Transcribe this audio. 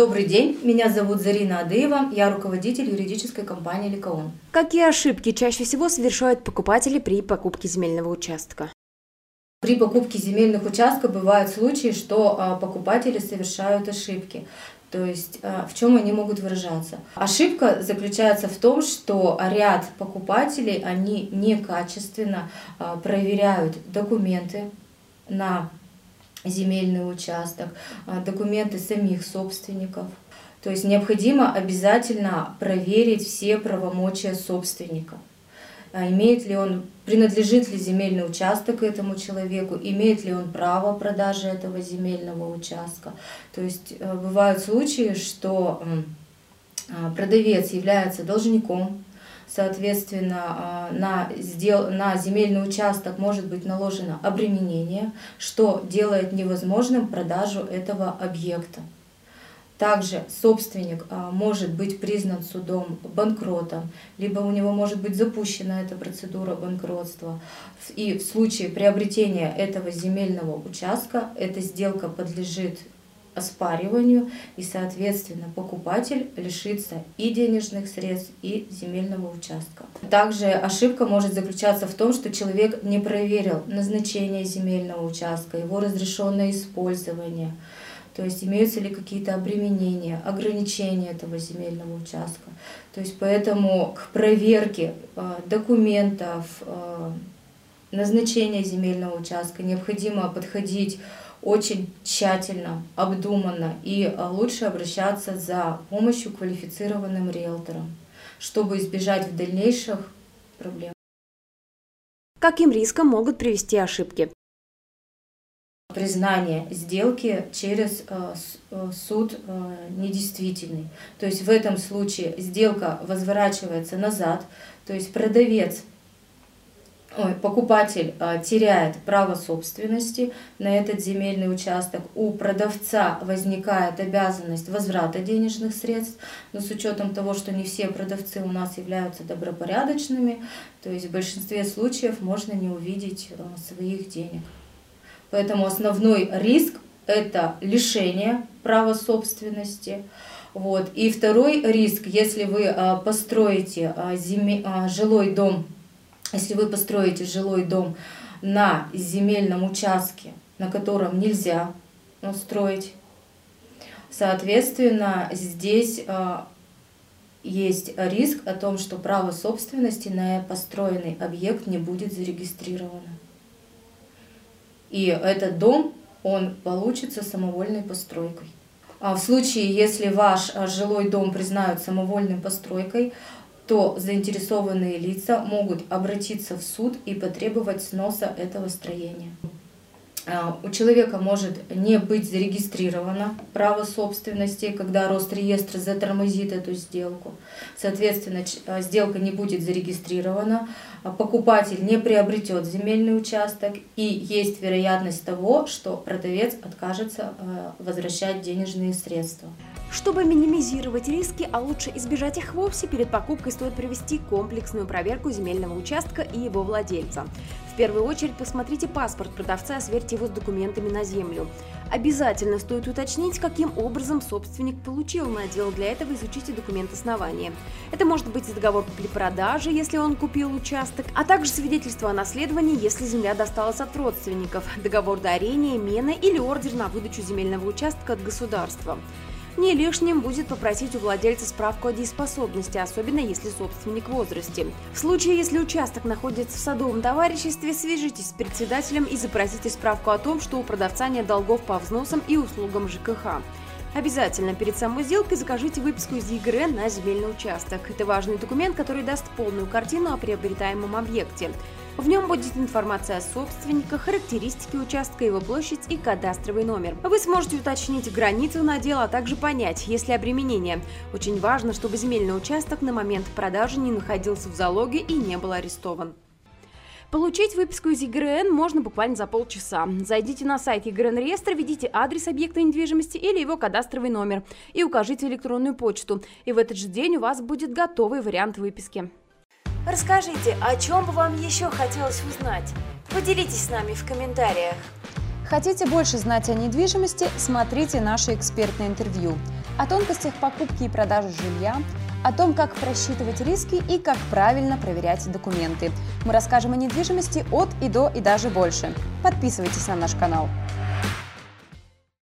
Добрый день, меня зовут Зарина Адыева, я руководитель юридической компании «Ликаон». Какие ошибки чаще всего совершают покупатели при покупке земельного участка? При покупке земельных участков бывают случаи, что а, покупатели совершают ошибки. То есть а, в чем они могут выражаться? Ошибка заключается в том, что ряд покупателей, они некачественно а, проверяют документы на земельный участок, а, документы самих собственников. То есть необходимо обязательно проверить все правомочия собственника. А, имеет ли он, принадлежит ли земельный участок этому человеку, имеет ли он право продажи этого земельного участка. То есть э, бывают случаи, что а, продавец является должником, Соответственно, а, на, сдел... на земельный участок может быть наложено обременение, что делает невозможным продажу этого объекта. Также собственник а, может быть признан судом банкротом, либо у него может быть запущена эта процедура банкротства. И в случае приобретения этого земельного участка эта сделка подлежит оспариванию, и, соответственно, покупатель лишится и денежных средств, и земельного участка. Также ошибка может заключаться в том, что человек не проверил назначение земельного участка, его разрешенное использование, то есть имеются ли какие-то обременения, ограничения этого земельного участка. То есть поэтому к проверке э, документов, э, назначения земельного участка необходимо подходить очень тщательно, обдуманно и а, лучше обращаться за помощью квалифицированным риэлтором, чтобы избежать в дальнейших проблем. Каким риском могут привести ошибки? Признание сделки через а, а, суд недействительный. То есть в этом случае сделка возворачивается назад, то есть продавец ой, покупатель а, теряет право собственности на этот земельный участок, у продавца возникает обязанность возврата денежных средств, но с учетом того, что не все продавцы у нас являются добропорядочными, то есть в большинстве случаев можно не увидеть а, своих денег. Поэтому основной риск – это лишение права собственности. Вот. И второй риск, если вы а, построите зиме, жилой дом если вы построите жилой дом на земельном участке, на котором нельзя ну, строить, соответственно, здесь а, есть риск о том, что право собственности на построенный объект не будет зарегистрировано. И этот дом, он получится самовольной постройкой. А в случае, если ваш а, жилой дом признают самовольной постройкой, то заинтересованные лица могут обратиться в суд и потребовать сноса этого строения. А, у человека может не быть зарегистрировано право собственности, когда Росреестр затормозит эту сделку. Соответственно, а, сделка не будет зарегистрирована, а покупатель не приобретет земельный участок и есть вероятность того, что продавец откажется возвращать денежные средства. Чтобы минимизировать риски, а лучше избежать их вовсе, перед покупкой стоит провести комплексную проверку земельного участка и его владельца. В первую очередь посмотрите паспорт продавца и сверьте его с документами на землю. Обязательно стоит уточнить, каким образом собственник получил надел. Для этого изучите документ основания. Это может быть договор купли-продажи, если он купил участок, а также свидетельство о наследовании, если земля досталась от родственников, договор дарения, мены или ордер на выдачу земельного участка от государства. Не лишним будет попросить у владельца справку о дееспособности, особенно если собственник в возрасте. В случае, если участок находится в садовом товариществе, свяжитесь с председателем и запросите справку о том, что у продавца нет долгов по взносам и услугам ЖКХ. Обязательно перед самой сделкой закажите выписку из ЕГР на земельный участок. Это важный документ, который даст полную картину о приобретаемом объекте. В нем будет информация о собственниках, характеристики участка, его площадь и кадастровый номер. Вы сможете уточнить границу надела, а также понять, есть ли обременение. Очень важно, чтобы земельный участок на момент продажи не находился в залоге и не был арестован. Получить выписку из ЕГРН можно буквально за полчаса. Зайдите на сайт ЕГРН реестра, введите адрес объекта недвижимости или его кадастровый номер и укажите электронную почту. И в этот же день у вас будет готовый вариант выписки. Расскажите, о чем бы вам еще хотелось узнать? Поделитесь с нами в комментариях. Хотите больше знать о недвижимости? Смотрите наше экспертное интервью. о тонкостях покупки и продажи жилья, о том, как просчитывать риски и как правильно проверять документы. Мы расскажем о недвижимости от и до и даже больше. Подписывайтесь на наш канал.